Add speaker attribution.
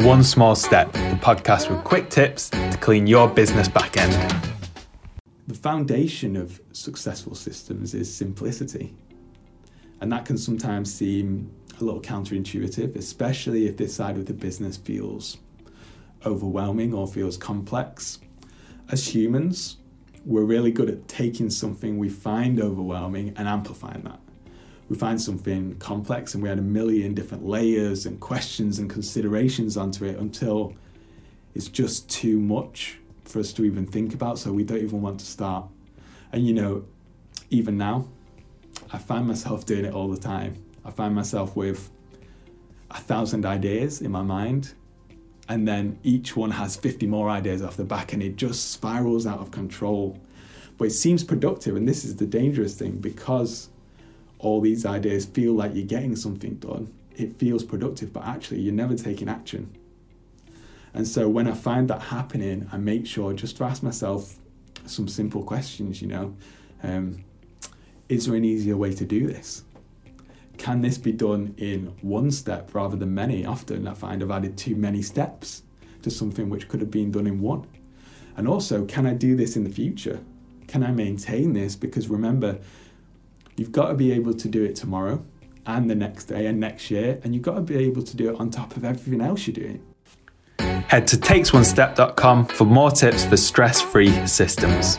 Speaker 1: One Small Step, the podcast with quick tips to clean your business back end.
Speaker 2: The foundation of successful systems is simplicity. And that can sometimes seem a little counterintuitive, especially if this side of the business feels overwhelming or feels complex. As humans, we're really good at taking something we find overwhelming and amplifying that we find something complex and we add a million different layers and questions and considerations onto it until it's just too much for us to even think about, so we don't even want to start. And you know, even now, I find myself doing it all the time. I find myself with a thousand ideas in my mind, and then each one has 50 more ideas off the back, and it just spirals out of control. But it seems productive, and this is the dangerous thing because all these ideas feel like you're getting something done. It feels productive, but actually you're never taking action. And so when I find that happening, I make sure just to ask myself some simple questions, you know. Um, is there an easier way to do this? Can this be done in one step rather than many? Often I find I've added too many steps to something which could have been done in one. And also, can I do this in the future? Can I maintain this? Because remember, You've got to be able to do it tomorrow and the next day and next year, and you've got to be able to do it on top of everything else you're doing.
Speaker 1: Head to takesonestep.com for more tips for stress free systems.